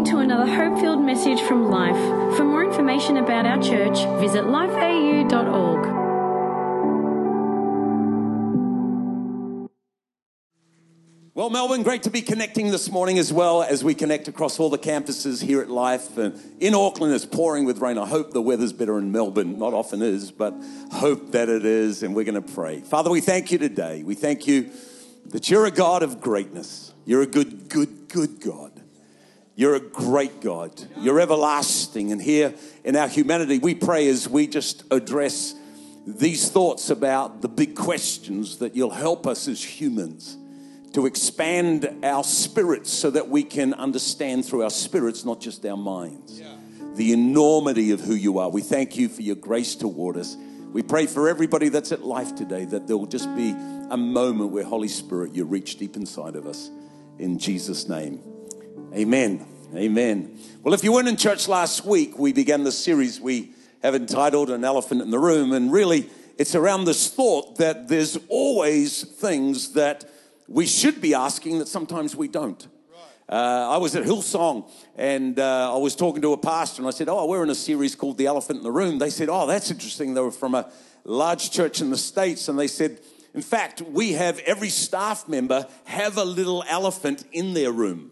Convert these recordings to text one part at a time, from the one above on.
listening to another hope filled message from Life. For more information about our church, visit lifeau.org. Well, Melbourne, great to be connecting this morning as well as we connect across all the campuses here at Life. And in Auckland, it's pouring with rain. I hope the weather's better in Melbourne. Not often is, but hope that it is. And we're going to pray. Father, we thank you today. We thank you that you're a God of greatness. You're a good, good, good God. You're a great God. You're everlasting. And here in our humanity, we pray as we just address these thoughts about the big questions that you'll help us as humans to expand our spirits so that we can understand through our spirits, not just our minds, the enormity of who you are. We thank you for your grace toward us. We pray for everybody that's at life today that there will just be a moment where, Holy Spirit, you reach deep inside of us. In Jesus' name, amen. Amen. Well, if you weren't in church last week, we began the series we have entitled An Elephant in the Room. And really, it's around this thought that there's always things that we should be asking that sometimes we don't. Uh, I was at Hillsong and uh, I was talking to a pastor and I said, Oh, we're in a series called The Elephant in the Room. They said, Oh, that's interesting. They were from a large church in the States and they said, In fact, we have every staff member have a little elephant in their room.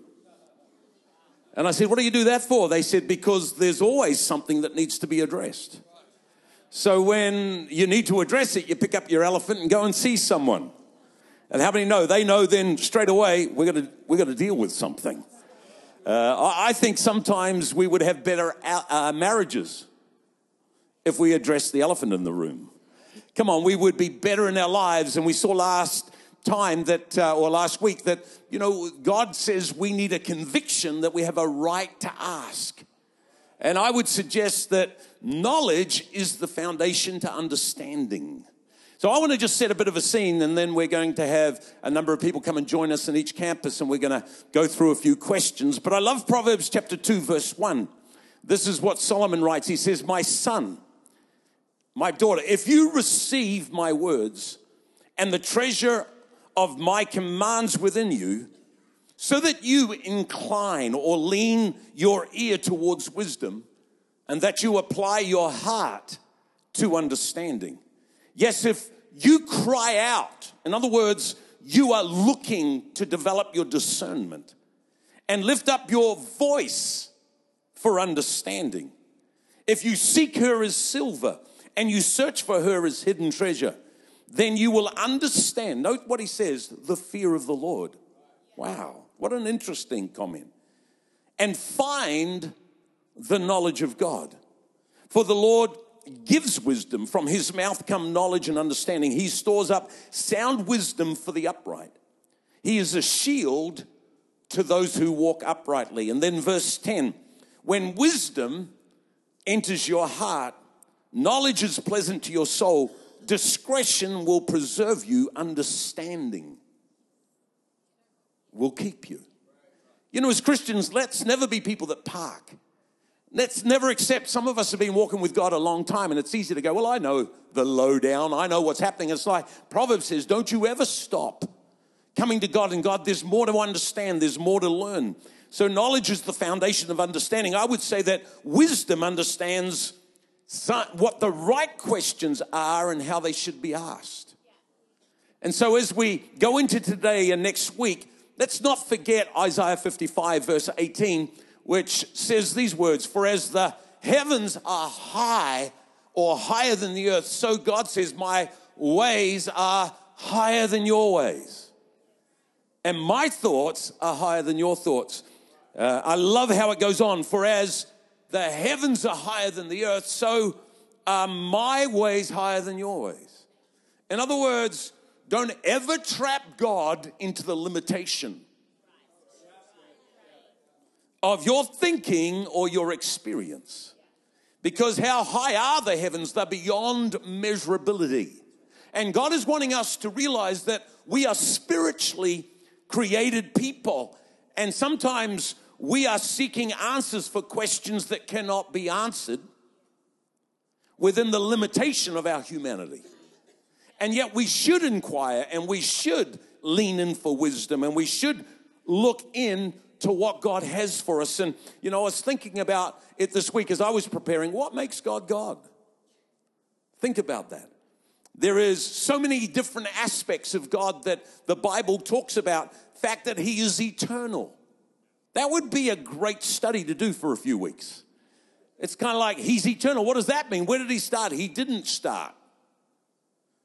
And I said, What do you do that for? They said, Because there's always something that needs to be addressed. So when you need to address it, you pick up your elephant and go and see someone. And how many know? They know then straight away we're going to we're to deal with something. Uh, I think sometimes we would have better uh, marriages if we addressed the elephant in the room. Come on, we would be better in our lives. And we saw last time that, uh, or last week, that, you know, God says we need a conviction that we have a right to ask. And I would suggest that knowledge is the foundation to understanding. So I want to just set a bit of a scene, and then we're going to have a number of people come and join us in each campus, and we're going to go through a few questions. But I love Proverbs chapter 2, verse 1. This is what Solomon writes. He says, My son, my daughter, if you receive my words and the treasure of my commands within you, so that you incline or lean your ear towards wisdom, and that you apply your heart to understanding Yes, if you cry out, in other words, you are looking to develop your discernment and lift up your voice for understanding. If you seek her as silver and you search for her as hidden treasure, then you will understand. Note what he says the fear of the Lord. Wow, what an interesting comment. And find the knowledge of God. For the Lord gives wisdom. From his mouth come knowledge and understanding. He stores up sound wisdom for the upright. He is a shield to those who walk uprightly. And then verse 10 when wisdom enters your heart, knowledge is pleasant to your soul, discretion will preserve you, understanding will keep you. You know, as Christians, let's never be people that park. Let's never accept. Some of us have been walking with God a long time, and it's easy to go, Well, I know the lowdown. I know what's happening. It's like Proverbs says, Don't you ever stop coming to God, and God, there's more to understand, there's more to learn. So, knowledge is the foundation of understanding. I would say that wisdom understands what the right questions are and how they should be asked. And so, as we go into today and next week, let's not forget Isaiah 55, verse 18 which says these words For as the heavens are high or higher than the earth, so God says, My ways are higher than your ways. And my thoughts are higher than your thoughts. Uh, I love how it goes on. For as the heavens are higher than the earth, so are my ways higher than your ways. In other words, don't ever trap God into the limitation of your thinking or your experience. Because how high are the heavens? They're beyond measurability. And God is wanting us to realize that we are spiritually created people. And sometimes we are seeking answers for questions that cannot be answered within the limitation of our humanity. And yet we should inquire and we should lean in for wisdom and we should look in to what God has for us. And, you know, I was thinking about it this week as I was preparing what makes God God? Think about that. There is so many different aspects of God that the Bible talks about. Fact that He is eternal. That would be a great study to do for a few weeks. It's kind of like He's eternal. What does that mean? Where did He start? He didn't start.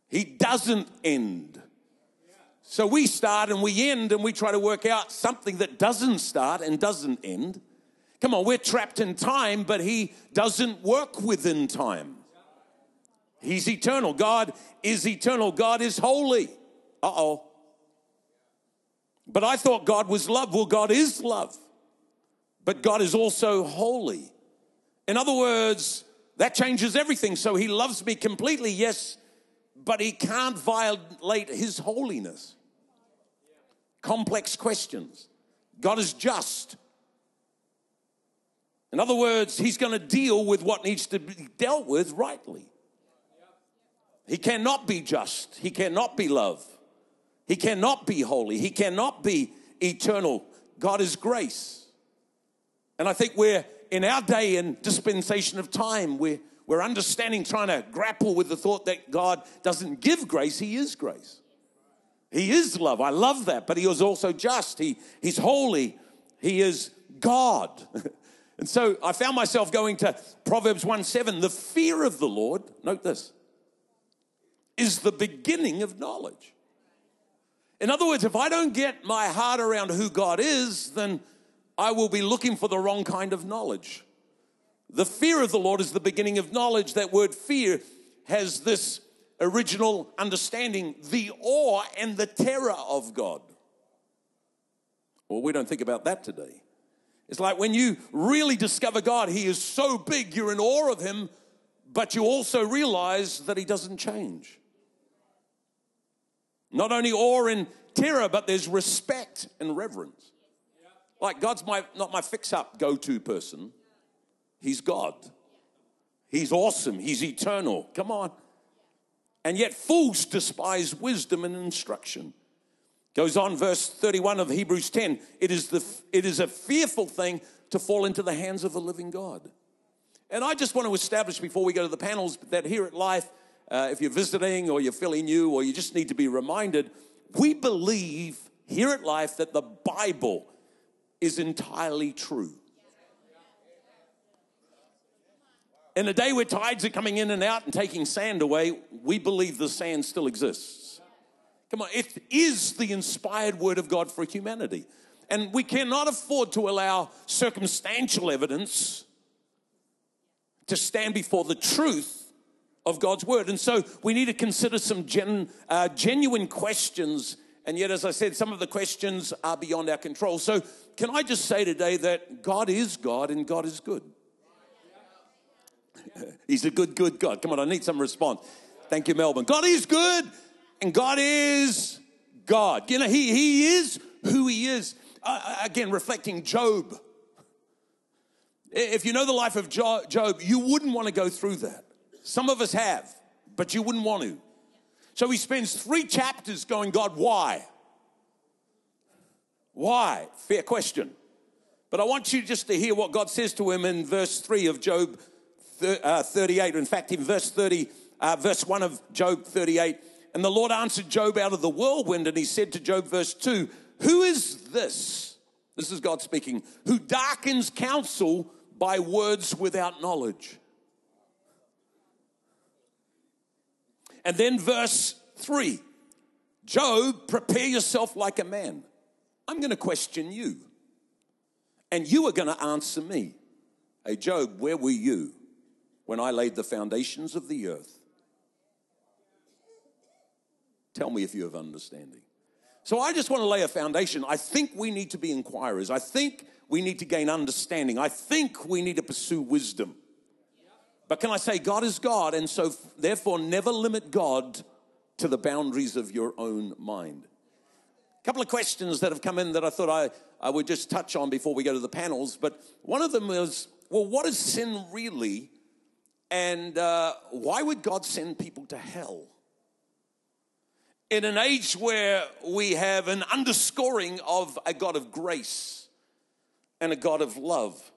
He doesn't end. So we start and we end and we try to work out something that doesn't start and doesn't end. Come on, we're trapped in time, but He doesn't work within time. He's eternal. God is eternal. God is holy. Uh oh. But I thought God was love. Well, God is love. But God is also holy. In other words, that changes everything. So he loves me completely, yes, but he can't violate his holiness. Complex questions. God is just. In other words, he's going to deal with what needs to be dealt with rightly. He cannot be just. He cannot be love. He cannot be holy. He cannot be eternal. God is grace. And I think we're in our day and dispensation of time, we're, we're understanding, trying to grapple with the thought that God doesn't give grace, He is grace. He is love. I love that. But He is also just. He, he's holy. He is God. and so I found myself going to Proverbs 1 7. The fear of the Lord, note this, is the beginning of knowledge. In other words, if I don't get my heart around who God is, then I will be looking for the wrong kind of knowledge. The fear of the Lord is the beginning of knowledge. That word fear has this original understanding the awe and the terror of God. Well, we don't think about that today. It's like when you really discover God, He is so big, you're in awe of Him, but you also realize that He doesn't change. Not only awe and terror, but there's respect and reverence. Like God's my not my fix-up go-to person. He's God. He's awesome. He's eternal. Come on. And yet fools despise wisdom and instruction. Goes on, verse 31 of Hebrews 10. It is, the, it is a fearful thing to fall into the hands of a living God. And I just want to establish before we go to the panels that here at Life, uh, if you're visiting or you're feeling new or you just need to be reminded, we believe here at Life that the Bible is entirely true. In a day where tides are coming in and out and taking sand away, we believe the sand still exists. Come on, it is the inspired word of God for humanity. And we cannot afford to allow circumstantial evidence to stand before the truth of God's word. And so we need to consider some gen, uh, genuine questions. And yet, as I said, some of the questions are beyond our control. So, can I just say today that God is God and God is good? He's a good, good God. Come on, I need some response. Thank you, Melbourne. God is good and God is God. You know, He, he is who He is. Uh, uh again, reflecting Job. If you know the life of Job, you wouldn't want to go through that. Some of us have, but you wouldn't want to. So he spends three chapters going, God, why? Why? Fair question. But I want you just to hear what God says to him in verse 3 of Job uh, 38. In fact, in verse 30, uh, verse 1 of Job 38, and the Lord answered Job out of the whirlwind, and he said to Job, verse 2, Who is this? This is God speaking, who darkens counsel by words without knowledge. And then verse 3 Job, prepare yourself like a man. I'm going to question you. And you are going to answer me. Hey, Job, where were you when I laid the foundations of the earth? Tell me if you have understanding. So I just want to lay a foundation. I think we need to be inquirers. I think we need to gain understanding. I think we need to pursue wisdom. But can I say, God is God, and so therefore never limit God to the boundaries of your own mind. A couple of questions that have come in that I thought I, I would just touch on before we go to the panels. But one of them is, well, what is sin really? And uh, why would God send people to hell? In an age where we have an underscoring of a God of grace, and a God of love.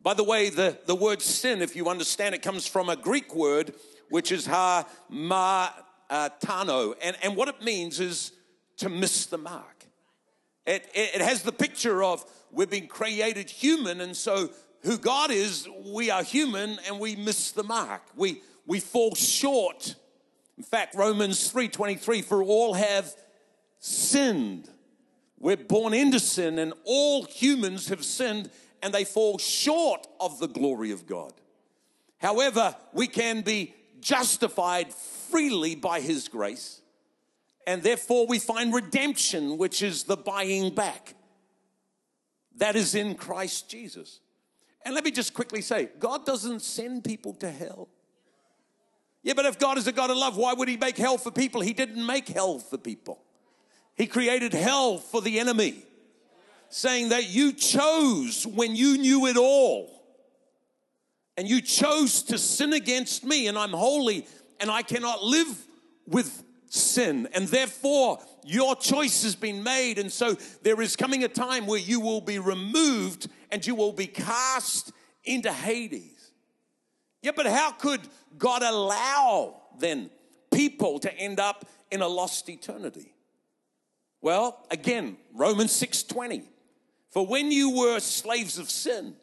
By the way, the, the word sin, if you understand it, comes from a Greek word which is ha ma uh, tano. And, and what it means is to miss the mark. It, it, it has the picture of we've been created human, and so who God is, we are human and we miss the mark. We, we fall short. In fact, Romans 3:23, for all have sinned. We're born into sin, and all humans have sinned and they fall short of the glory of God. However, we can be justified freely by His grace, and therefore we find redemption, which is the buying back. That is in Christ Jesus. And let me just quickly say God doesn't send people to hell. Yeah, but if God is a God of love, why would He make hell for people? He didn't make hell for people. He created hell for the enemy, saying that you chose when you knew it all. And you chose to sin against me, and I'm holy, and I cannot live with sin. And therefore, your choice has been made. And so there is coming a time where you will be removed and you will be cast into Hades. Yeah, but how could God allow then people to end up in a lost eternity? Well, again, Romans 6:20. For when you were slaves of sin,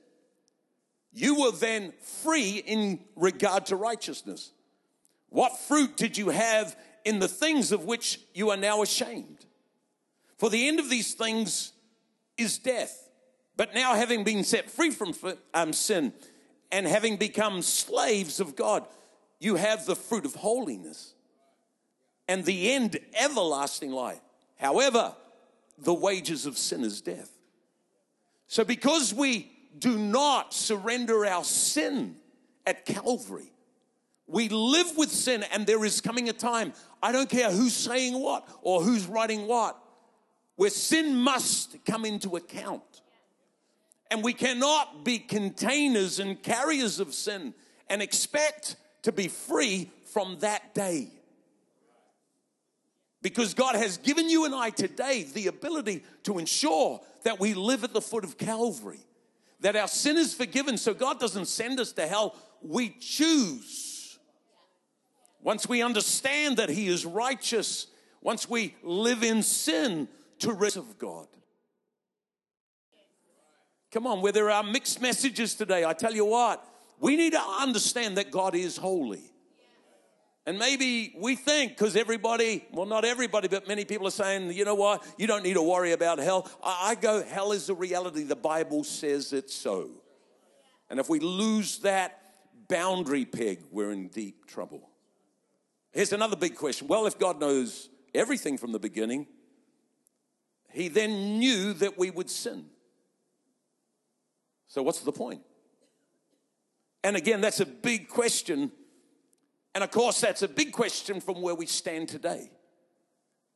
you were then free in regard to righteousness. What fruit did you have in the things of which you are now ashamed? For the end of these things is death. But now, having been set free from um, sin and having become slaves of God, you have the fruit of holiness and the end everlasting life. However, the wages of sin is death. So, because we do not surrender our sin at Calvary, we live with sin, and there is coming a time, I don't care who's saying what or who's writing what, where sin must come into account. And we cannot be containers and carriers of sin and expect to be free from that day. Because God has given you and I today the ability to ensure that we live at the foot of Calvary, that our sin is forgiven, so God doesn't send us to hell. We choose. Once we understand that He is righteous, once we live in sin to rest of God. Come on, where there are mixed messages today, I tell you what, we need to understand that God is holy. And maybe we think, because everybody, well, not everybody, but many people are saying, you know what, you don't need to worry about hell. I, go, hell is a reality. The Bible says it's so. And if we lose that boundary peg, we're in deep trouble. Here's another big question. Well, if God knows everything from the beginning, He then knew that we would sin. So, what's the point? And again, that's a big question and of course, that's a big question from where we stand today.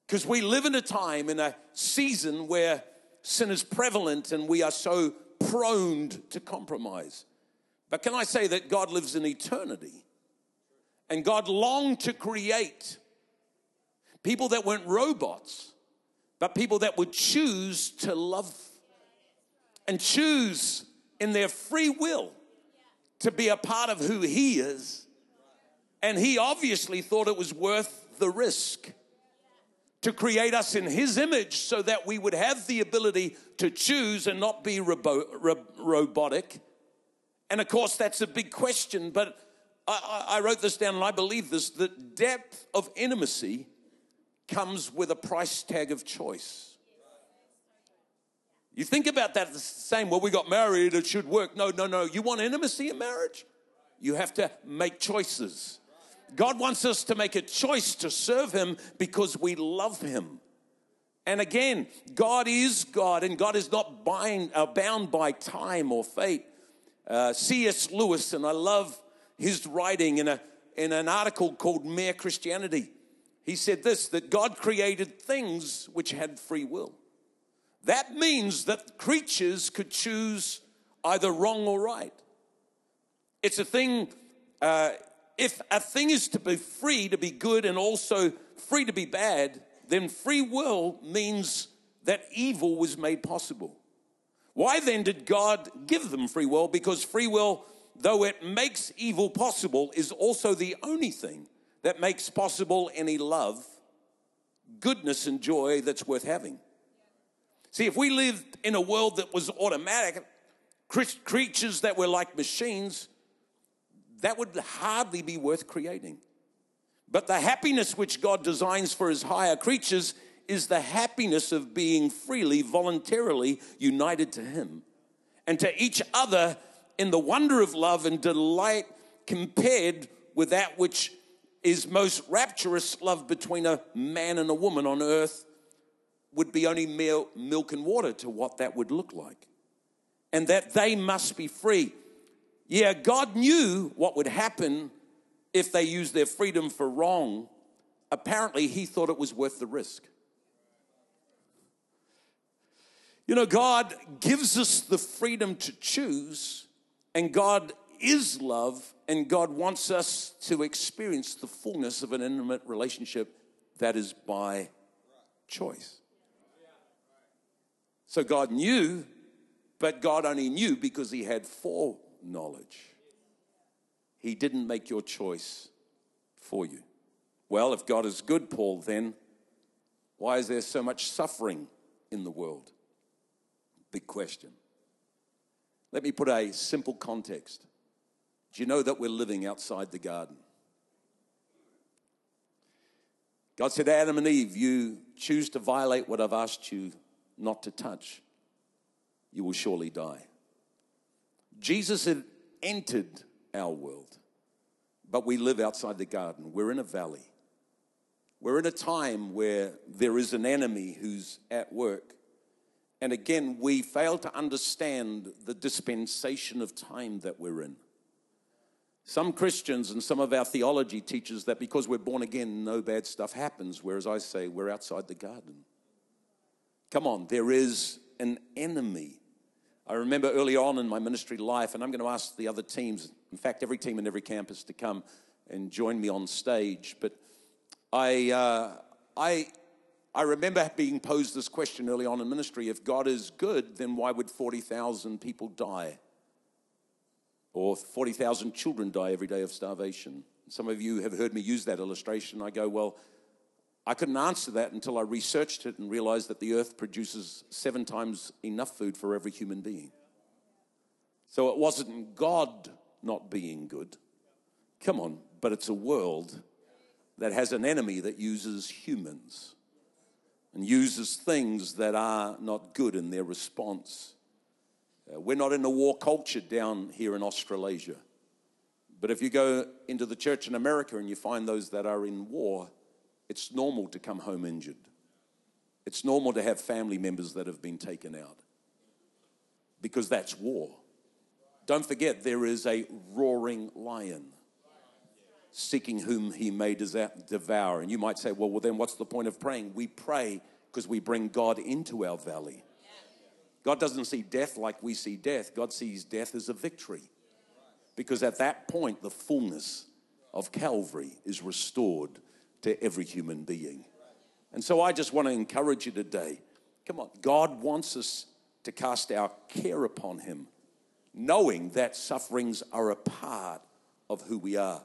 Because we live in a time, in a season where sin is prevalent and we are so prone to compromise. But can I say that God lives in eternity? And God longed to create people that weren't robots, but people that would choose to love and choose in their free will to be a part of who He is and he obviously thought it was worth the risk to create us in his image so that we would have the ability to choose and not be robo- ro- robotic. And of course, that's a big question, but I, I wrote this down and I believe this the depth of intimacy comes with a price tag of choice. You think about that the same, well, we got married, it should work. No, no, no. You want intimacy in marriage? You have to make choices. God wants us to make a choice to serve Him because we love Him. And again, God is God, and God is not bind, uh, bound by time or fate. Uh, C.S. Lewis, and I love his writing in, a, in an article called Mere Christianity. He said this that God created things which had free will. That means that creatures could choose either wrong or right. It's a thing, uh, if a thing is to be free to be good and also free to be bad, then free will means that evil was made possible. Why then did God give them free will? Because free will, though it makes evil possible, is also the only thing that makes possible any love, goodness, and joy that's worth having. See, if we lived in a world that was automatic, creatures that were like machines, that would hardly be worth creating. But the happiness which God designs for his higher creatures is the happiness of being freely, voluntarily united to him and to each other in the wonder of love and delight compared with that which is most rapturous love between a man and a woman on earth would be only mere milk and water to what that would look like. And that they must be free. Yeah, God knew what would happen if they used their freedom for wrong. Apparently, He thought it was worth the risk. You know, God gives us the freedom to choose, and God is love, and God wants us to experience the fullness of an intimate relationship that is by choice. So God knew, but God only knew because He had foreknowledge. He didn't make your choice for you. Well, if God is good, Paul, then why is there so much suffering in the world? Big question. Let me put a simple context. Do you know that we're living outside the garden? God said, Adam and Eve, you choose to violate what I've asked you not to touch, you will surely die. Jesus had entered our world, but we live outside the garden. We're in a valley. We're in a time where there is an enemy who's at work. And again, we fail to understand the dispensation of time that we're in. Some Christians and some of our theology teaches that because we're born again, no bad stuff happens, whereas I say we're outside the garden. Come on, there is an enemy. I remember early on in my ministry life, and I'm going to ask the other teams, in fact, every team in every campus to come and join me on stage. But I, uh, I, I remember being posed this question early on in ministry if God is good, then why would 40,000 people die? Or 40,000 children die every day of starvation? Some of you have heard me use that illustration. I go, well, I couldn't answer that until I researched it and realized that the earth produces seven times enough food for every human being. So it wasn't God not being good. Come on, but it's a world that has an enemy that uses humans and uses things that are not good in their response. Uh, we're not in a war culture down here in Australasia. But if you go into the church in America and you find those that are in war, it's normal to come home injured. It's normal to have family members that have been taken out because that's war. Don't forget, there is a roaring lion seeking whom he may devour. And you might say, well, well, then what's the point of praying? We pray because we bring God into our valley. God doesn't see death like we see death, God sees death as a victory. Because at that point, the fullness of Calvary is restored to every human being. And so I just want to encourage you today come on, God wants us to cast our care upon Him, knowing that sufferings are a part of who we are.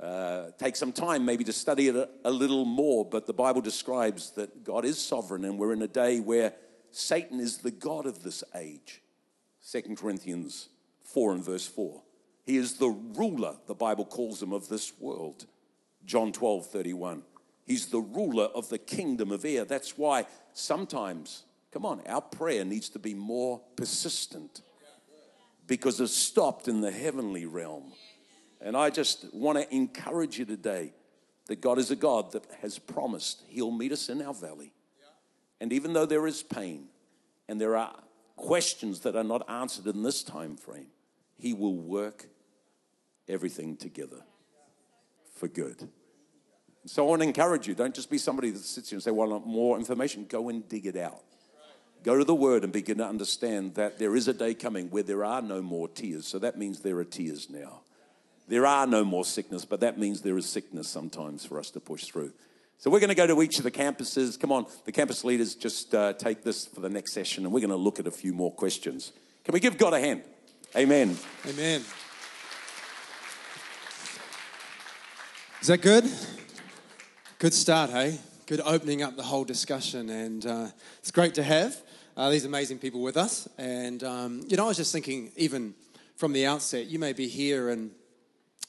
Uh, take some time maybe to study it a, a little more, but the Bible describes that God is sovereign and we're in a day where Satan is the God of this age. 2 Corinthians 4 and verse 4. He is the ruler, the Bible calls him, of this world. John 12, 31. He's the ruler of the kingdom of air. That's why sometimes, come on, our prayer needs to be more persistent because it's stopped in the heavenly realm. And I just want to encourage you today that God is a God that has promised He'll meet us in our valley. And even though there is pain and there are questions that are not answered in this time frame, He will work everything together for good. So I want to encourage you don't just be somebody that sits here and say, Well, I want more information. Go and dig it out. Go to the Word and begin to understand that there is a day coming where there are no more tears. So that means there are tears now. There are no more sickness, but that means there is sickness sometimes for us to push through. So we're going to go to each of the campuses. Come on, the campus leaders, just uh, take this for the next session, and we're going to look at a few more questions. Can we give God a hand? Amen. Amen. Is that good? Good start, hey? Good opening up the whole discussion, and uh, it's great to have uh, these amazing people with us. And um, you know, I was just thinking, even from the outset, you may be here, and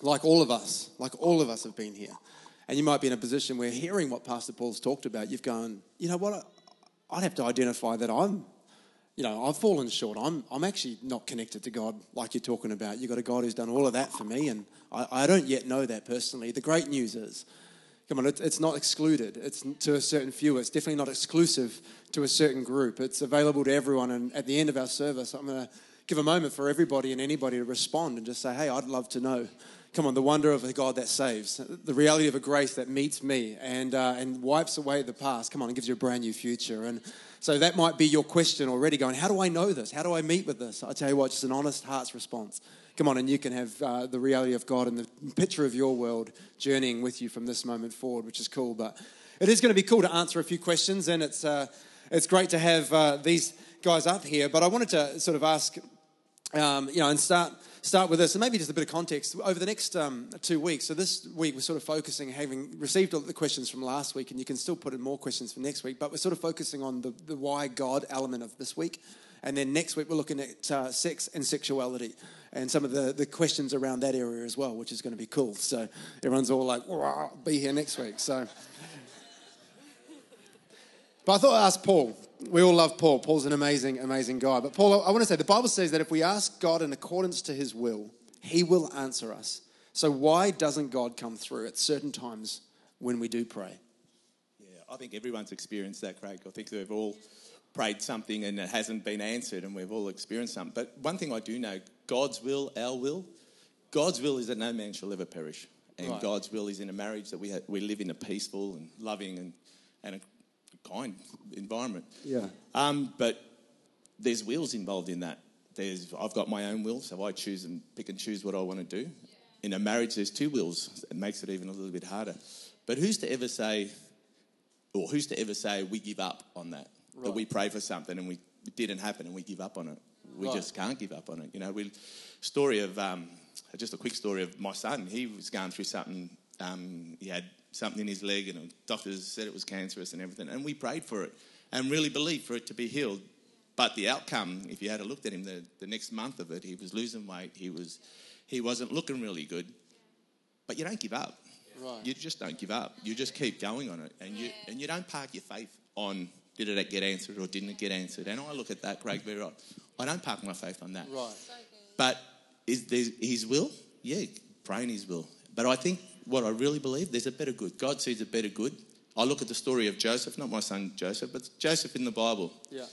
like all of us, like all of us have been here, and you might be in a position where hearing what Pastor Paul's talked about, you've gone, you know what? I'd have to identify that I'm you know, I've fallen short. I'm, I'm actually not connected to God like you're talking about. You've got a God who's done all of that for me, and I, I don't yet know that personally. The great news is, come on, it's, it's not excluded. It's to a certain few. It's definitely not exclusive to a certain group. It's available to everyone. And at the end of our service, I'm going to give a moment for everybody and anybody to respond and just say, hey, I'd love to know. Come on, the wonder of a God that saves, the reality of a grace that meets me and, uh, and wipes away the past. Come on, and gives you a brand new future. And so that might be your question already going, How do I know this? How do I meet with this? I tell you what, just an honest heart's response. Come on, and you can have uh, the reality of God and the picture of your world journeying with you from this moment forward, which is cool. But it is going to be cool to answer a few questions, and it's, uh, it's great to have uh, these guys up here. But I wanted to sort of ask, um, you know, and start start with this, and maybe just a bit of context. Over the next um, two weeks, so this week we're sort of focusing, having received all the questions from last week, and you can still put in more questions for next week, but we're sort of focusing on the, the why God element of this week. And then next week we're looking at uh, sex and sexuality and some of the, the questions around that area as well, which is going to be cool. So everyone's all like, be here next week. So, but I thought I'd ask Paul we all love Paul. Paul's an amazing, amazing guy. But Paul, I want to say the Bible says that if we ask God in accordance to his will, he will answer us. So why doesn't God come through at certain times when we do pray? Yeah, I think everyone's experienced that, Craig. I think we've all prayed something and it hasn't been answered, and we've all experienced something. But one thing I do know God's will, our will, God's will is that no man shall ever perish. And right. God's will is in a marriage that we, have, we live in a peaceful and loving and, and a kind environment. Yeah. Um, but there's wills involved in that. There's I've got my own will, so I choose and pick and choose what I want to do. In a marriage, there's two wills. It makes it even a little bit harder. But who's to ever say, or who's to ever say we give up on that? Right. That we pray for something and we it didn't happen and we give up on it. We right. just can't give up on it. You know, we story of um, just a quick story of my son. He was going through something. Um, he had something in his leg, and doctors said it was cancerous and everything. And we prayed for it and really believed for it to be healed. But the outcome, if you had a looked at him the, the next month of it, he was losing weight. He was he wasn't looking really good. But you don't give up. Right. You just don't give up. You just keep going on it, and you and you don't park your faith on did it get answered or didn't it get answered. And I look at that, Craig, very right. I don't park my faith on that. Right. But is there His will? Yeah, praying His will. But I think what I really believe, there's a better good. God sees a better good. I look at the story of Joseph, not my son Joseph, but Joseph in the Bible. Yeah.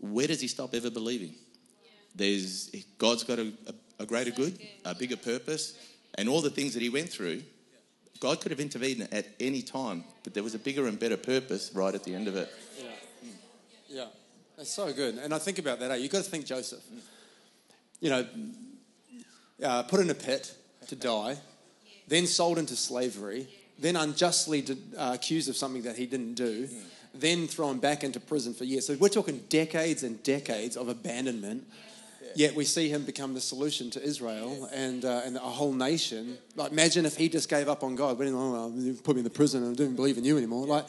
Where does he stop ever believing? Yeah. There's God's got a, a, a greater good, a bigger purpose, and all the things that he went through. God could have intervened at any time, but there was a bigger and better purpose right at the end of it. Yeah, yeah, that's so good. And I think about that. Eh? You've got to think Joseph. You know, uh, put in a pit to die then sold into slavery, then unjustly uh, accused of something that he didn't do, then thrown back into prison for years. So we're talking decades and decades of abandonment. Yet we see him become the solution to Israel and, uh, and a whole nation. Like, imagine if he just gave up on God. But, oh, put me in the prison and I don't believe in you anymore. Like,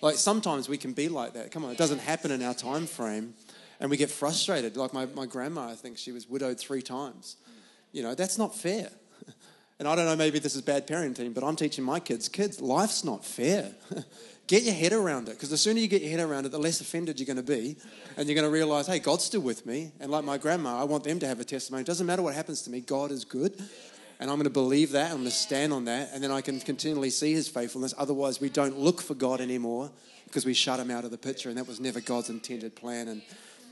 like sometimes we can be like that. Come on, it doesn't happen in our time frame, and we get frustrated. Like my, my grandma, I think she was widowed three times. You know, that's not fair. And I don't know, maybe this is bad parenting, but I'm teaching my kids, kids, life's not fair. get your head around it, because the sooner you get your head around it, the less offended you're going to be. And you're going to realize, hey, God's still with me. And like my grandma, I want them to have a testimony. It doesn't matter what happens to me, God is good. And I'm going to believe that. I'm going to stand on that. And then I can continually see his faithfulness. Otherwise, we don't look for God anymore because we shut him out of the picture. And that was never God's intended plan. And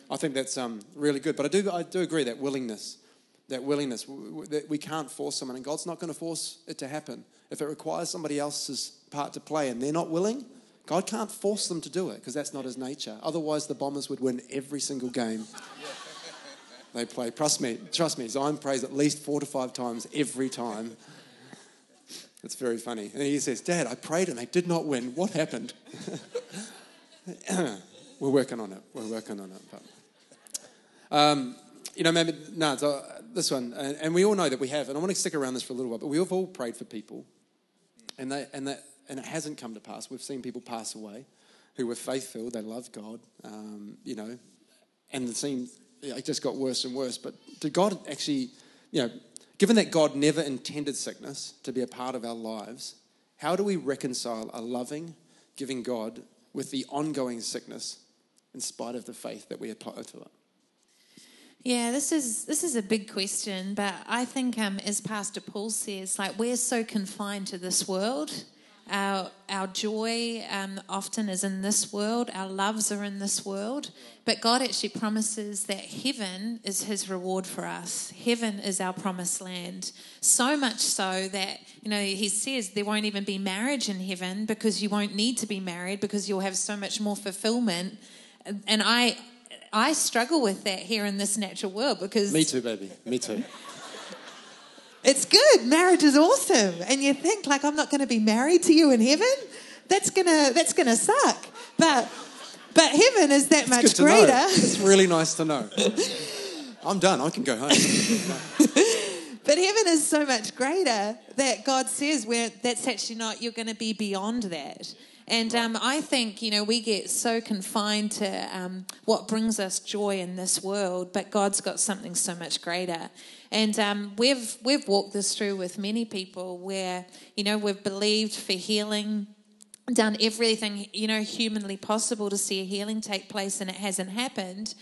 I think that's um, really good. But I do, I do agree that willingness that willingness that we can't force someone, and God's not going to force it to happen. If it requires somebody else's part to play and they're not willing, God can't force them to do it because that's not His nature. Otherwise, the Bombers would win every single game they play. Trust me, trust me. Zion prays at least four to five times every time. It's very funny. And he says, Dad, I prayed and they did not win. What happened? We're working on it. We're working on it. But, um, you know, maybe, no, so this one, and, we all know that we have, and I want to stick around this for a little while, but we've all prayed for people, and, they, and, that, and it hasn't come to pass. We've seen people pass away who were faith filled, they loved God, um, you know, and it seems it just got worse and worse. But did God actually, you know, given that God never intended sickness to be a part of our lives, how do we reconcile a loving, giving God with the ongoing sickness in spite of the faith that we apply to it? Yeah, this is this is a big question, but I think um, as Pastor Paul says, like we're so confined to this world. Our our joy um, often is in this world. Our loves are in this world, but God actually promises that heaven is His reward for us. Heaven is our promised land. So much so that you know He says there won't even be marriage in heaven because you won't need to be married because you'll have so much more fulfillment. And I I struggle with that here in this natural world because Me too, baby. Me too. It's good. Marriage is awesome. And you think like I'm not going to be married to you in heaven? That's going to that's going to suck. But but heaven is that It's much greater. know. It's really nice to know. I'm done. I can go home. But heaven is so much greater that God says where that's actually not you're going to be beyond that. And um, I think, you know, we get so confined to um, what brings us joy in this world, but God's got something so much greater. And um, we've, we've walked this through with many people where, you know, we've believed for healing, done everything, you know, humanly possible to see a healing take place, and it hasn't happened.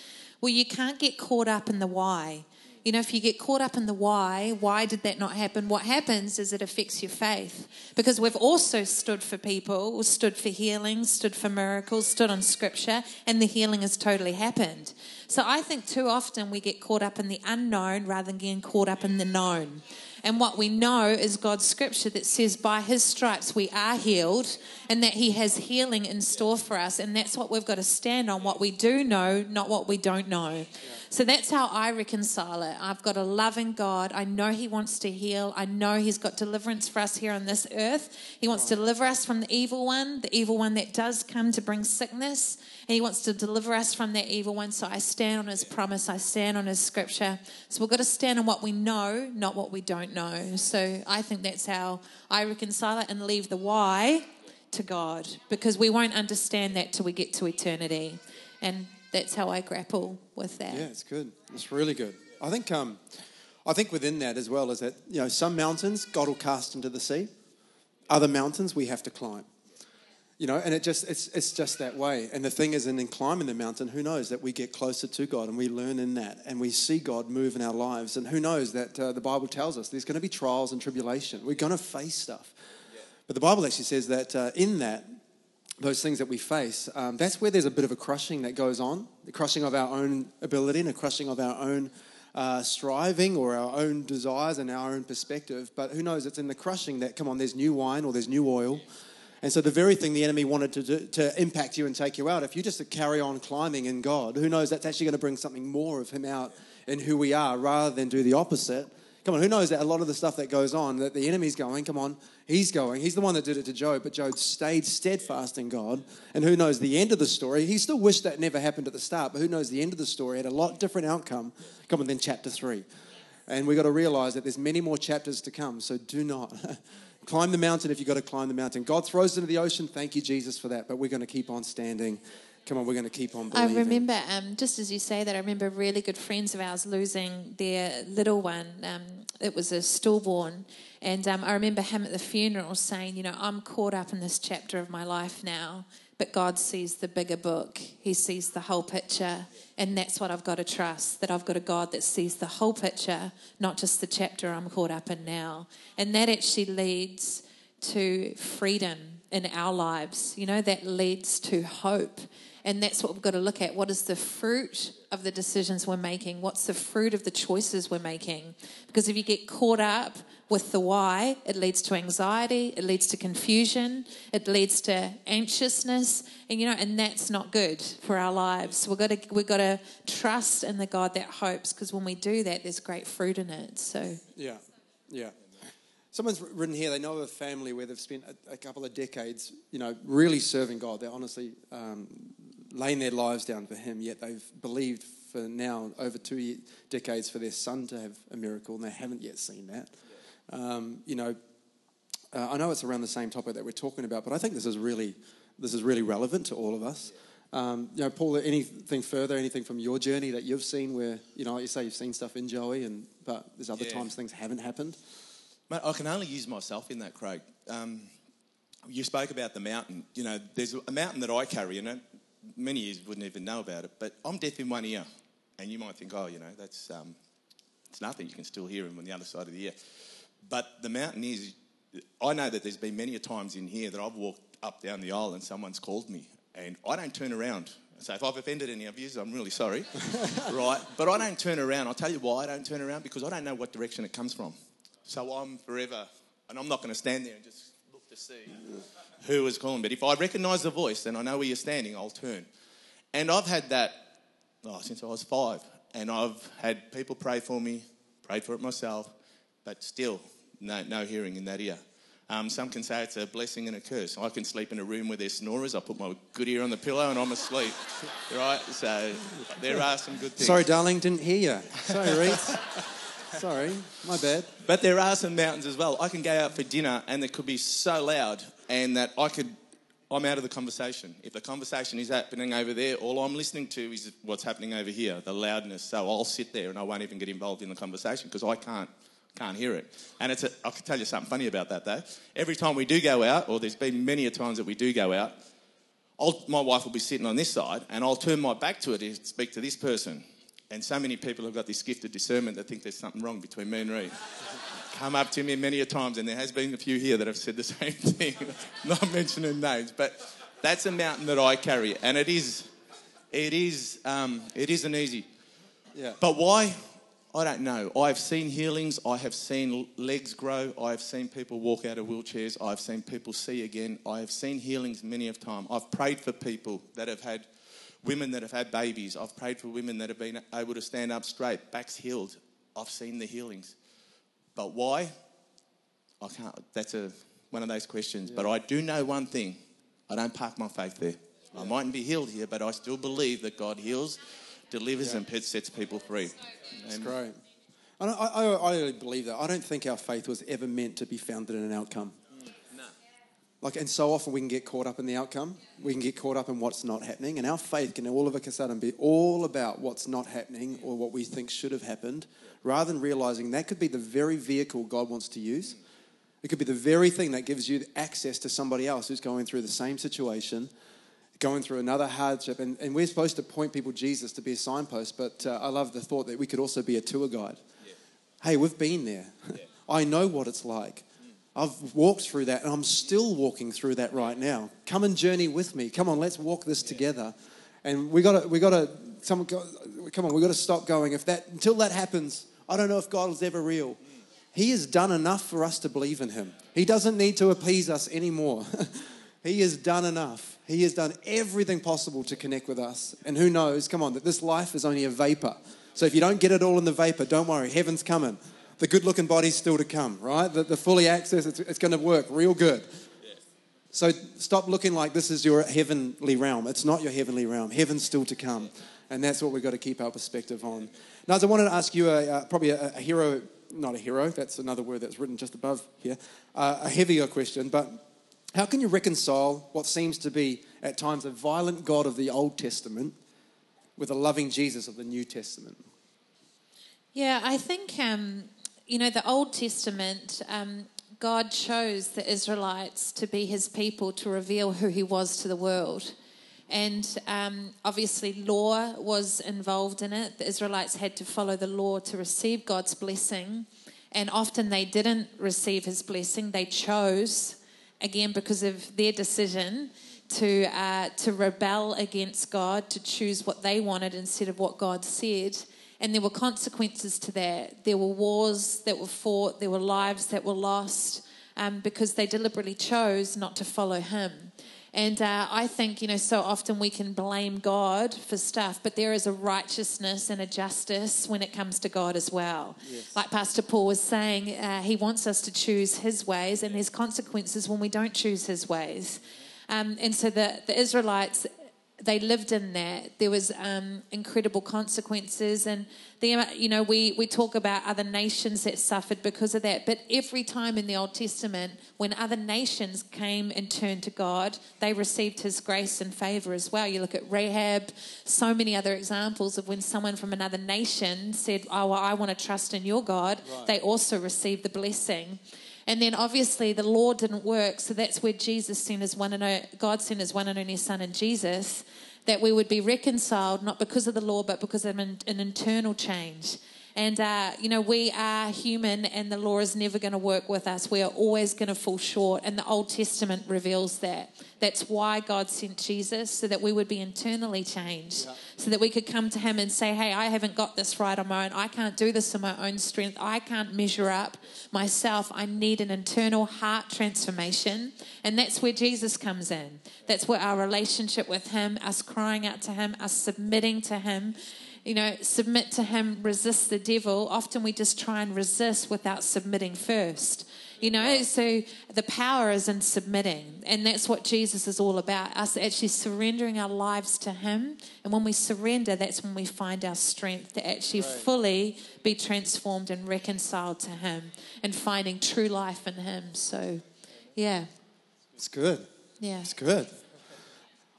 Well, you can't get caught up in the why. You know, if you get caught up in the why, why did that not happen? What happens is it affects your faith. Because we've also stood for people, stood for healing, stood for miracles, stood on scripture, and the healing has totally happened. So I think too often we get caught up in the unknown rather than getting caught up in the known. And what we know is God's scripture that says, by his stripes we are healed, and that he has healing in store for us. And that's what we've got to stand on what we do know, not what we don't know. So that's how I reconcile it. I've got a loving God. I know he wants to heal. I know he's got deliverance for us here on this earth. He wants to deliver us from the evil one, the evil one that does come to bring sickness. And he wants to deliver us from that evil one. So I stand on his promise. I stand on his scripture. So we've got to stand on what we know, not what we don't know. So I think that's how I reconcile it and leave the why to God because we won't understand that till we get to eternity. And that's how I grapple with that. Yeah, it's good. It's really good. I think um, I think within that as well is that you know some mountains God will cast into the sea, other mountains we have to climb. You know, and it just it's it's just that way. And the thing is, in climbing the mountain, who knows that we get closer to God and we learn in that, and we see God move in our lives. And who knows that uh, the Bible tells us there's going to be trials and tribulation. We're going to face stuff. But the Bible actually says that uh, in that, those things that we face, um, that's where there's a bit of a crushing that goes on, the crushing of our own ability and a crushing of our own uh, striving or our own desires and our own perspective. But who knows? It's in the crushing that, come on, there's new wine or there's new oil. And so the very thing the enemy wanted to, do, to impact you and take you out, if you just carry on climbing in God, who knows? That's actually going to bring something more of Him out in who we are rather than do the opposite. Come on, who knows that a lot of the stuff that goes on, that the enemy's going, come on, he's going. He's the one that did it to Job, but Job stayed steadfast in God. And who knows the end of the story? He still wished that never happened at the start, but who knows the end of the story had a lot different outcome, come on, than chapter three. And we've got to realize that there's many more chapters to come, so do not. climb the mountain if you've got to climb the mountain. God throws into the ocean, thank you, Jesus, for that, but we're going to keep on standing. Come on, we're going to keep on I remember, um, just as you say that, I remember really good friends of ours losing their little one. Um, it was a stillborn. And um, I remember him at the funeral saying, You know, I'm caught up in this chapter of my life now, but God sees the bigger book. He sees the whole picture. And that's what I've got to trust that I've got a God that sees the whole picture, not just the chapter I'm caught up in now. And that actually leads to freedom in our lives. You know, that leads to hope. And that's what we've got to look at. What is the fruit of the decisions we're making? What's the fruit of the choices we're making? Because if you get caught up with the why, it leads to anxiety, it leads to confusion, it leads to anxiousness, and you know, and that's not good for our lives. We've got to we've got to trust in the God that hopes, because when we do that, there's great fruit in it. So Yeah, yeah. Someone's written here, they know of a family where they've spent a, a couple of decades, you know, really serving God. They're honestly um, laying their lives down for Him, yet they've believed for now over two decades for their son to have a miracle, and they haven't yet seen that. Um, you know, uh, I know it's around the same topic that we're talking about, but I think this is really, this is really relevant to all of us. Um, you know, Paul, anything further, anything from your journey that you've seen where, you know, like you say, you've seen stuff in Joey, and but there's other Yeah. times things haven't happened. Mate, I can only use myself in that, Craig. Um, you spoke about the mountain. You know, there's a mountain that I carry, and it- many of you wouldn't even know about it, but I'm deaf in one ear. And you might think, oh, you know, that's um, it's nothing. You can still hear him on the other side of the ear. But the mountain is, I know that there's been many a times in here that I've walked up down the aisle and someone's called me, and I don't turn around. So if I've offended any of you, I'm really sorry, right? But I don't turn around. I'll tell you why I don't turn around because I don't know what direction it comes from. So I'm forever, and I'm not going to stand there and just look to see who is calling. But if I recognise the voice and I know where you're standing, I'll turn. And I've had that oh, since I was five, and I've had people pray for me, prayed for it myself, but still no, no hearing in that ear. Um, some can say it's a blessing and a curse. I can sleep in a room where there's snorers. I put my good ear on the pillow and I'm asleep. right? So there are some good things. Sorry, darling, didn't hear you. Sorry, Reese. Sorry, my bad. But there are some mountains as well. I can go out for dinner and it could be so loud and that I could I'm out of the conversation. If the conversation is happening over there, all I'm listening to is what's happening over here, the loudness. So I'll sit there and I won't even get involved in the conversation because I can't can't hear it. And it's a, I can tell you something funny about that though. Every time we do go out, or there's been many a times that we do go out, I'll, my wife will be sitting on this side and I'll turn my back to it and speak to this person. And so many people have got this gift of discernment that think there's something wrong between me and Reed. Come up to me many a times, and there has been a few here that have said the same thing. Not mentioning names, but that's a mountain that I carry, and it is, it is, um, it isn't easy. Yeah. But why? I don't know. I've seen healings. I have seen legs grow. I have seen people walk out of wheelchairs. I've seen people see again. I have seen healings many of time. I've prayed for people that have had women that have had babies. I've prayed for women that have been able to stand up straight, backs healed. I've seen the healings. But why? I can't. That's a one of those questions. But I do know one thing. I don't park my faith there. I mightn't be healed here, but I still believe that God heals, delivers, and sets people free. That's And- great. I, I, I, I really believe that. I don't think our faith was ever meant to be founded in an outcome. Mm. Like, and so often we can get caught up in the outcome. We can get caught up in what's not happening, and our faith can all of a sudden be all about what's not happening or what we think should have happened, rather than realizing that could be the very vehicle God wants to use. It could be the very thing that gives you access to somebody else who's going through the same situation, going through another hardship. And, and we're supposed to point people Jesus to be a signpost, but uh, I love the thought that we could also be a tour guide. Hey, we've been there. I know what it's like. I've walked through that and I'm still walking through that right now. Come and journey with me. Come on, let's walk this together. And we got to, we got to, someone, go, come on, we got to stop going. If that, until that happens, I don't know if God is ever real. He has done enough for us to believe in Him. He doesn't need to appease us anymore. he has done enough. He has done everything possible to connect with us. And who knows, come on, that this life is only a vapor. So if you don't get it all in the vapor, don't worry, heaven's coming. The good looking body's still to come, right? The, the fully access, it's, it's going to work real good. So stop looking like this is your heavenly realm. It's not your heavenly realm. Heaven's still to come. And that's what we've got to keep our perspective on. Now, I wanted to ask you a, uh, probably a, a hero, not a hero, that's another word that's written just above here, uh, a heavier question, but how can you reconcile what seems to be at times a violent God of the Old Testament with a loving Jesus of the New Testament? Yeah, I think, um, you know, the Old Testament, um, God chose the Israelites to be his people to reveal who he was to the world. And um, obviously, law was involved in it. The Israelites had to follow the law to receive God's blessing. And often they didn't receive his blessing. They chose, again, because of their decision to, uh, to rebel against God, to choose what they wanted instead of what God said. And there were consequences to that. There were wars that were fought, there were lives that were lost um, because they deliberately chose not to follow him. And uh, I think, you know, so often we can blame God for stuff, but there is a righteousness and a justice when it comes to God as well. Like Pastor Paul was saying, uh, he wants us to choose his ways, and there's consequences when we don't choose his ways. Um, and so the, the Israelites, they lived in that. There was um, incredible consequences, and the you know we we talk about other nations that suffered because of that. But every time in the Old Testament, when other nations came and turned to God, they received His grace and favor as well. You look at Rahab, so many other examples of when someone from another nation said, "Oh, well, I want to trust in your God," they also received the blessing. And then obviously the law didn't work, so that's where Jesus sent his one and God sent his one and only Son in Jesus, that we would be reconciled not because of the law, but because of an, an internal change. And uh, you know we are human, and the law is never going to work with us. We are always going to fall short, and the Old Testament reveals that. That's why God sent Jesus, so that we would be internally changed, so that we could come to Him and say, "Hey, I haven't got this right on my own. I can't do this in my own strength. I can't measure up myself. I need an internal heart transformation." And that's where Jesus comes in. That's where our relationship with Him, us crying out to Him, us submitting to Him. You know, submit to Him, resist the devil. Often we just try and resist without submitting first. You know, so the power is in submitting. And that's what Jesus is all about us actually surrendering our lives to Him. And when we surrender, that's when we find our strength to actually fully be transformed and reconciled to Him and finding true life in Him. So, yeah, It's good. yeah. It's good.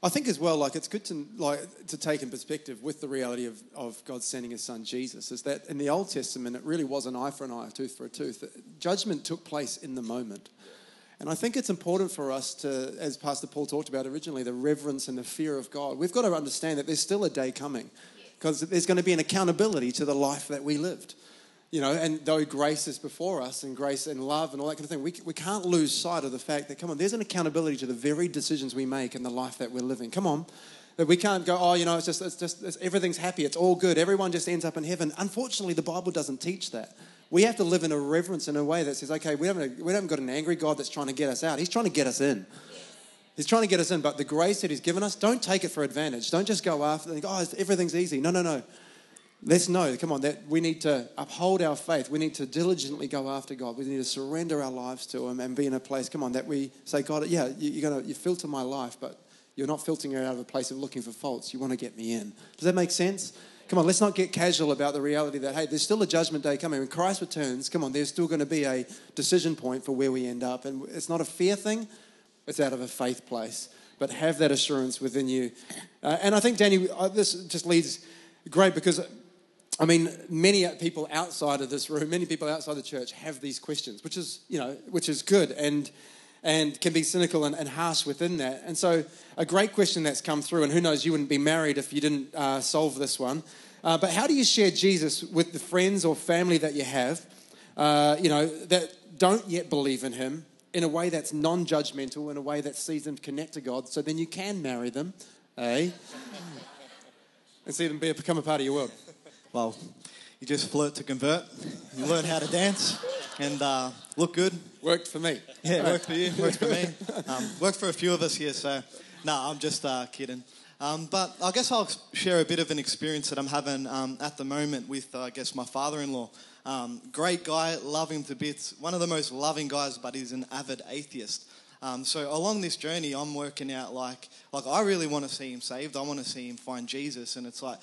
I think as well, like it's good to like to take in perspective with the reality of, of God sending His Son Jesus. Is that in the Old Testament it really was an eye for an eye, a tooth for a tooth. Judgment took place in the moment, and I think it's important for us to, as Pastor Paul talked about originally, the reverence and the fear of God. We've got to understand that there's still a day coming, because there's going to be an accountability to the life that we lived you know, and though grace is before us and grace and love and all that kind of thing, we, we can't lose sight of the fact that, come on, there's an accountability to the very decisions we make and the life that we're living. Come on. That we can't go, oh, you know, it's just, it's just, it's, everything's happy, it's all good, everyone just ends up in heaven. Unfortunately, the Bible doesn't teach that. We have to live in a reverence in a way that says, okay, we haven't, we haven't got an angry God that's trying to get us out. He's trying to get us in. He's trying to get us in, but the grace that He's given us, don't take it for advantage. Don't just go after and think, oh, everything's easy. No, no, no. Let's know, come on, that we need to uphold our faith. We need to diligently go after God. We need to surrender our lives to Him and be in a place, come on, that we say, God, yeah, you- you're going to you filter my life, but you're not filtering it out of a place of looking for faults. You want to get me in. Does that make sense? Come on, let's not get casual about the reality that, hey, there's still a judgment day coming. When Christ returns, come on, there's still going to be a decision point for where we end up. And it's not a fear thing, it's out of a faith place. But have that assurance within you. Uh, and I think, Danny, uh, this just leads great because, I mean, many people outside of this room, many people outside the church have these questions, which is, you know, which is good and, and can be cynical and, and harsh within that. And so, a great question that's come through, and who knows, you wouldn't be married if you didn't uh, solve this one. Uh, but how do you share Jesus with the friends or family that you have, uh, you know, that don't yet believe in Him in a way that's non-judgmental, in a way that sees them connect to God, so then you can marry them, eh? and see them be, become a part of your world. Well, you just flirt to convert. You learn how to dance and uh, look good. Worked for me. Yeah, worked for you, worked for me. Um, worked for a few of us here, so no, I'm just uh, kidding. Um, but I guess I'll share a bit of an experience that I'm having um, at the moment with, uh, I guess, my father-in-law. Um, great guy, love him to bits. One of the most loving guys, but he's an avid atheist. Um, so along this journey, I'm working out like, like I really want to see him saved. I want to see him find Jesus, and it's like,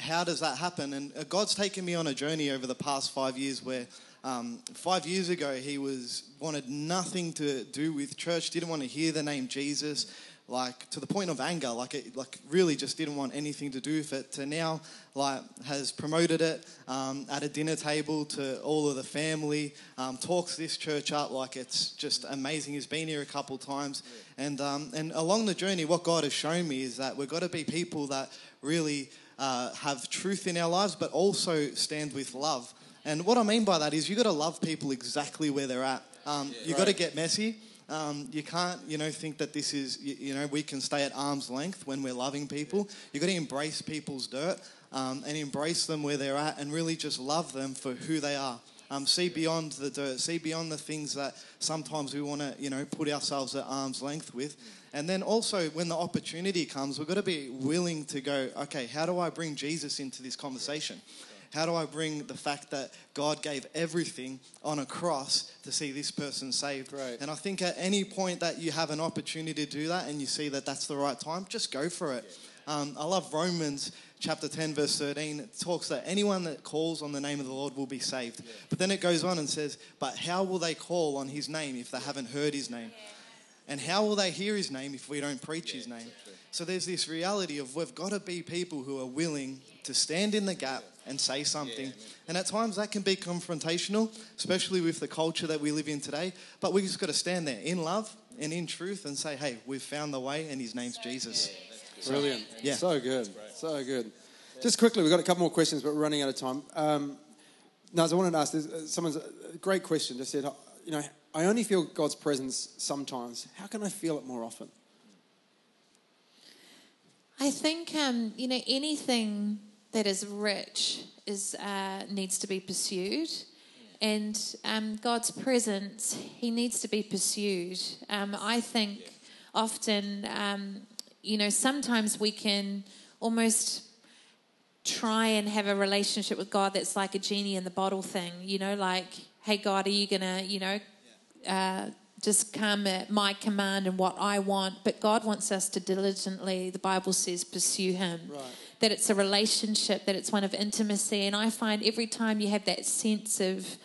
how does that happen? And uh, God's taken me on a journey over the past five years where um, five years ago he was wanted nothing to do with church, didn't want to hear the name Jesus, like to the point of anger, like it, like really just didn't want anything to do with it. To now, like has promoted it um, at a dinner table to all of the family, um, talks this church up like it's just amazing. He's been here a couple times, and um, and along the journey, what God has shown me is that we've got to be people that really uh, have truth in our lives, but also stand with love. And what I mean by that is you've got to love people exactly where they're at. Um, you've got to get messy. Um, you can't, you know, think that this is, you, you know, we can stay at arm's length when we're loving people. You've got to embrace people's dirt um, and embrace them where they're at and really just love them for who they are. Um, see beyond the dirt. See beyond the things that sometimes we want to, you know, put ourselves at arm's length with. And then also, when the opportunity comes, we've got to be willing to go, okay, how do I bring Jesus into this conversation? How do I bring the fact that God gave everything on a cross to see this person saved? Right. And I think at any point that you have an opportunity to do that and you see that that's the right time, just go for it. Um, I love Romans chapter 10, verse 13. It talks that anyone that calls on the name of the Lord will be saved. But then it goes on and says, But how will they call on his name if they haven't heard his name? And how will they hear his name if we don't preach his name? So there's this reality of we've got to be people who are willing to stand in the gap and say something. And at times that can be confrontational, especially with the culture that we live in today. But we just got to stand there in love and in truth and say, hey, we've found the way and his name's Jesus. Brilliant. Yeah. So good. So good. Just quickly, we've got a couple more questions, but we're running out of time. Um, Naz, I wanted to ask, there's, uh, someone's a great question just said, you know, I only feel God's presence sometimes. How can I feel it more often? I think um, you know anything that is rich is uh, needs to be pursued, and um, God's presence He needs to be pursued. Um, I think often, um, you know, sometimes we can almost try and have a relationship with God that's like a genie in the bottle thing. You know, like, hey God, are you gonna, you know, uh, just come at my command and what I want. But God wants us to diligently, the Bible says, pursue Him. Right. That it's a relationship, that it's one of intimacy. And I find every time you have that sense of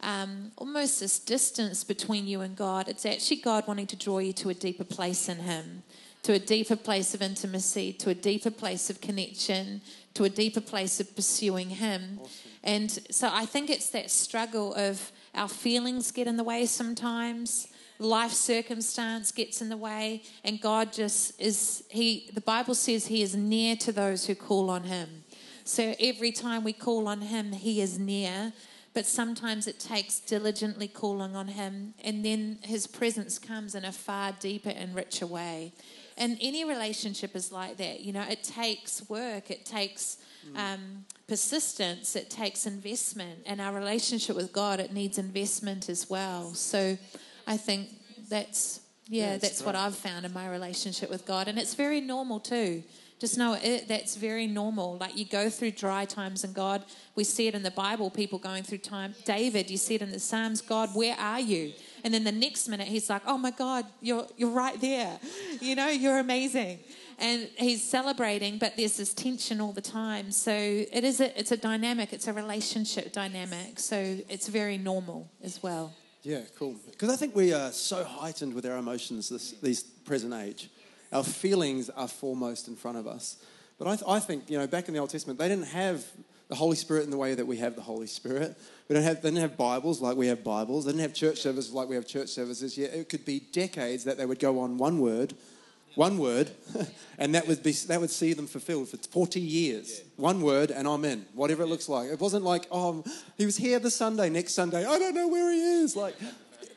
um, almost this distance between you and God, it's actually God wanting to draw you to a deeper place in Him, to a deeper place of intimacy, to a deeper place of connection, to a deeper place of pursuing Him. And so I think it's that struggle of our feelings get in the way sometimes life circumstance gets in the way and god just is he the bible says he is near to those who call on him. So every time we call on him he is near but sometimes it takes diligently calling on him and then his presence comes in a far deeper and richer way and any relationship is like that. You know it takes work it takes um, persistence it takes investment. And our relationship with god it needs investment as well. So i think that's yeah, that's what i've found in my relationship with god. And it's very normal too. Just know it, that's very normal. Like you go through dry times in god. We see it in the bible people going through time. David you see it in the psalms. God where are you and then the next minute he's like oh my god you're you're right there you know you're amazing and he's celebrating but there's this tension all the time so it is a, it's a dynamic it's a relationship dynamic so it's very normal as well Yeah, cool. Because I think we are so heightened with our emotions this, this present age. Our feelings are foremost in front of us. But I, th- I think, you know, back in the Old Testament, they didn't have the Holy Spirit in the way that we have the Holy Spirit. We don't have, they didn't have Bibles like we have Bibles. They didn't have church services like we have church services. Yet it could be decades that they would go on one word, one word, and that would be that would see them fulfilled for 40 years. One word, and I'm in. Whatever it looks like. It wasn't like, oh, he was here this Sunday, next Sunday, I don't know where he is. Like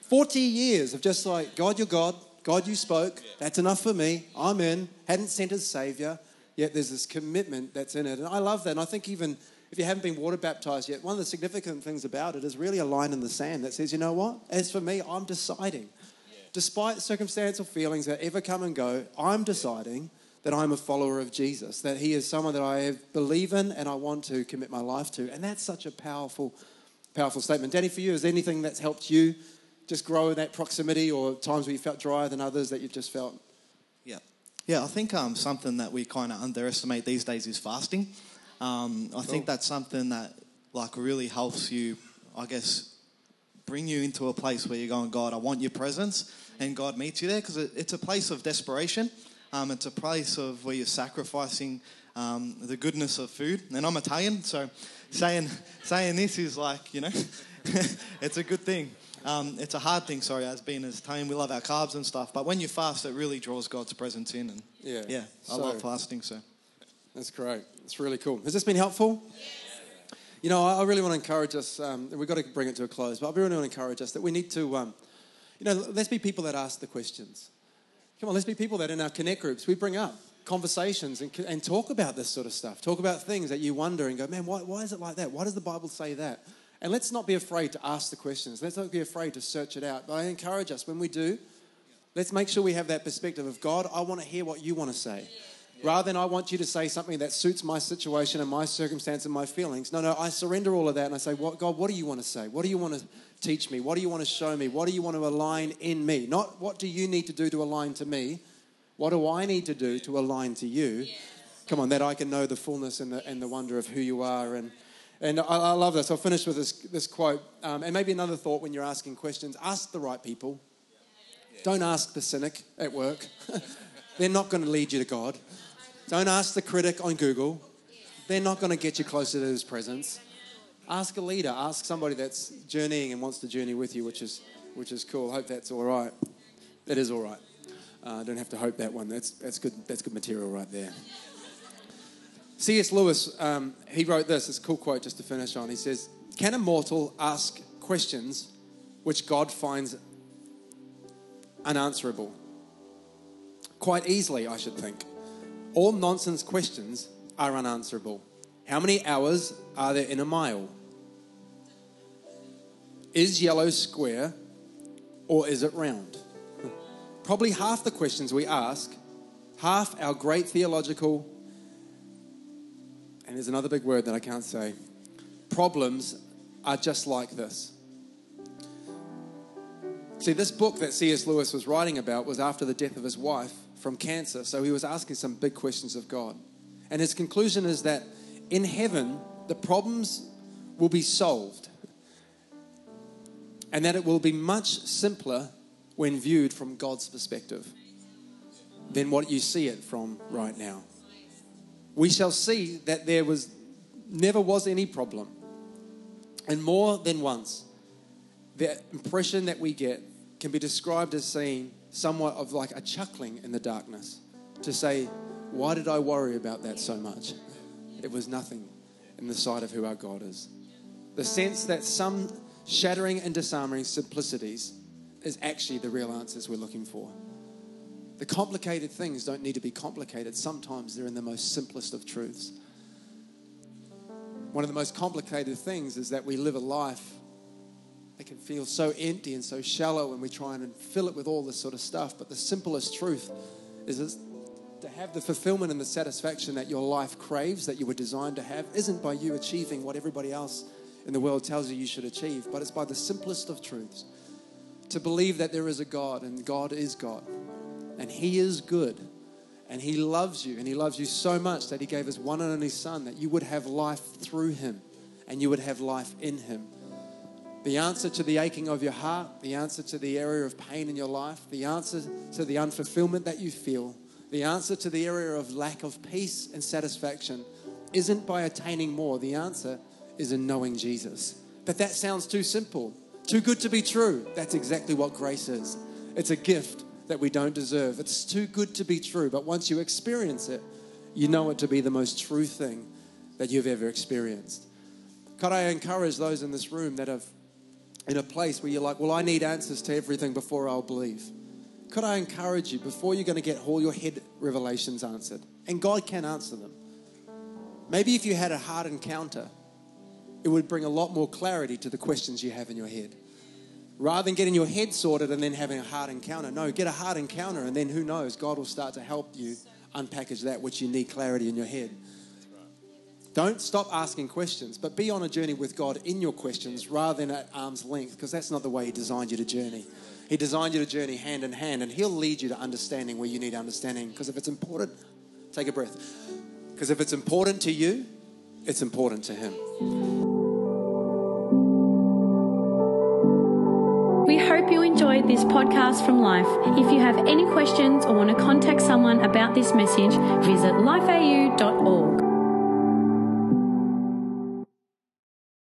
40 years of just like, God, you're God. God, you spoke. That's enough for me. I'm in. Hadn't sent his Savior. Yet there's this commitment that's in it. And I love that. And I think even if you haven't been water baptized yet, one of the significant things about it is really a line in the sand that says, you know what? As for me, I'm deciding. Despite circumstantial feelings that ever come and go, I'm deciding that I'm a follower of Jesus, that he is someone that I believe in and I want to commit my life to. And that's such a powerful, powerful statement. Danny, for you, is there anything that's helped you just grow in that proximity or times where you felt drier than others that you've just felt? Yeah. Yeah, I think um, something that we kind of underestimate these days is fasting. Um, I think that's something that like really helps you, I guess, bring you into a place where you're going, God, I want your presence, and God meets you there because it, it's a place of desperation. Um, it's a place of where you're sacrificing um, the goodness of food. And I'm Italian, so saying saying this is like you know, it's a good thing. Um, it's a hard thing, sorry, as being as Italian, we love our carbs and stuff. But when you fast, it really draws God's presence in. And Yeah. yeah, I So- love fasting. So That's great. It's really cool. Has this been helpful? You know, I I really want to encourage us, um, we've got to bring it to a close, but I really want to encourage us that we need to, um, you know, let's be people that ask the questions. Come on, let's be people that in our connect groups we bring up conversations and, and talk about this sort of stuff. Talk about things that you wonder and go, man, why, why is it like that? Why does the Bible say that? And let's not be afraid to ask the questions. Let's not be afraid to search it out. But I encourage us when we do, let's make sure we have that perspective of God, I want to hear what you want to say. Rather than I want you to say something that suits my situation and my circumstance and my feelings. No, no, I surrender all of that and I say, what, God, what do you want to say? What do you want to teach me? What do you want to show me? What do you want to align in me? Not what do you need to do to align to me? What do I need to do to align to you? Come on, that I can know the fullness and the, and the wonder of who you are. And, and I, I love this. I'll finish with this, this quote. Um, and maybe another thought when you're asking questions ask the right people. Don't ask the cynic at work, they're not going to lead you to God. Don't ask the critic on Google, they're not going to get you closer to his presence. Ask a leader, ask somebody that's journeying and wants to journey with you, which is, which is cool. Hope that's all right. It is all right. I uh, don't have to hope that one. That's, that's, good, that's good material right there. C.S. Lewis, um, he wrote this. It's a cool quote just to finish on. He says, Can a mortal ask questions which God finds unanswerable? Quite easily, I should think. All nonsense questions are unanswerable. How many hours are there in a mile? Is yellow square or is it round? Probably half the questions we ask, half our great theological, and there's another big word that I can't say, problems are just like this. See, this book that C.S. Lewis was writing about was after the death of his wife from cancer, so he was asking some big questions of God. And his conclusion is that in heaven, the problems will be solved, and that it will be much simpler when viewed from God's perspective than what you see it from right now. We shall see that there was never was any problem. And more than once, the impression that we get can be described as seeing somewhat of like a chuckling in the darkness to say, Why did I worry about that so much? It was nothing in the sight of who our God is. The sense that some shattering and disarming simplicities is actually the real answers we're looking for. The complicated things don't need to be complicated. Sometimes they're in the most simplest of truths. One of the most complicated things is that we live a life that can feel so empty and so shallow when we try and fill it with all this sort of stuff. But the simplest truth is to have the fulfillment and the satisfaction that your life craves, that you were designed to have, isn't by you achieving what everybody else in the world tells you you should achieve, but it's by the simplest of truths. To believe that there is a God and God is God and He is good and He loves you and He loves you so much that He gave His one and only Son that you would have life through Him and you would have life in Him. The answer to the aching of your heart, the answer to the area of pain in your life, the answer to the unfulfillment that you feel, the answer to the area of lack of peace and satisfaction isn't by attaining more. The answer is in knowing Jesus. But that sounds too simple, too good to be true. That's exactly what grace is. It's a gift that we don't deserve. It's too good to be true, but once you experience it, you know it to be the most true thing that you've ever experienced. Could I encourage those in this room that have in a place where you're like, well, I need answers to everything before I'll believe? Could I encourage you before you're going to get all your head revelations answered? And God can answer them. Maybe if you had a hard encounter, it would bring a lot more clarity to the questions you have in your head. Rather than getting your head sorted and then having a hard encounter, no, get a hard encounter and then who knows, God will start to help you unpackage that which you need clarity in your head. Don't stop asking questions, but be on a journey with God in your questions rather than at arm's length, because that's not the way He designed you to journey. He designed you to journey hand in hand, and He'll lead you to understanding where you need understanding. Because if it's important, take a breath. Because if it's important to you, it's important to Him. We hope you enjoyed this podcast from Life. If you have any questions or want to contact someone about this message, visit lifeau.org.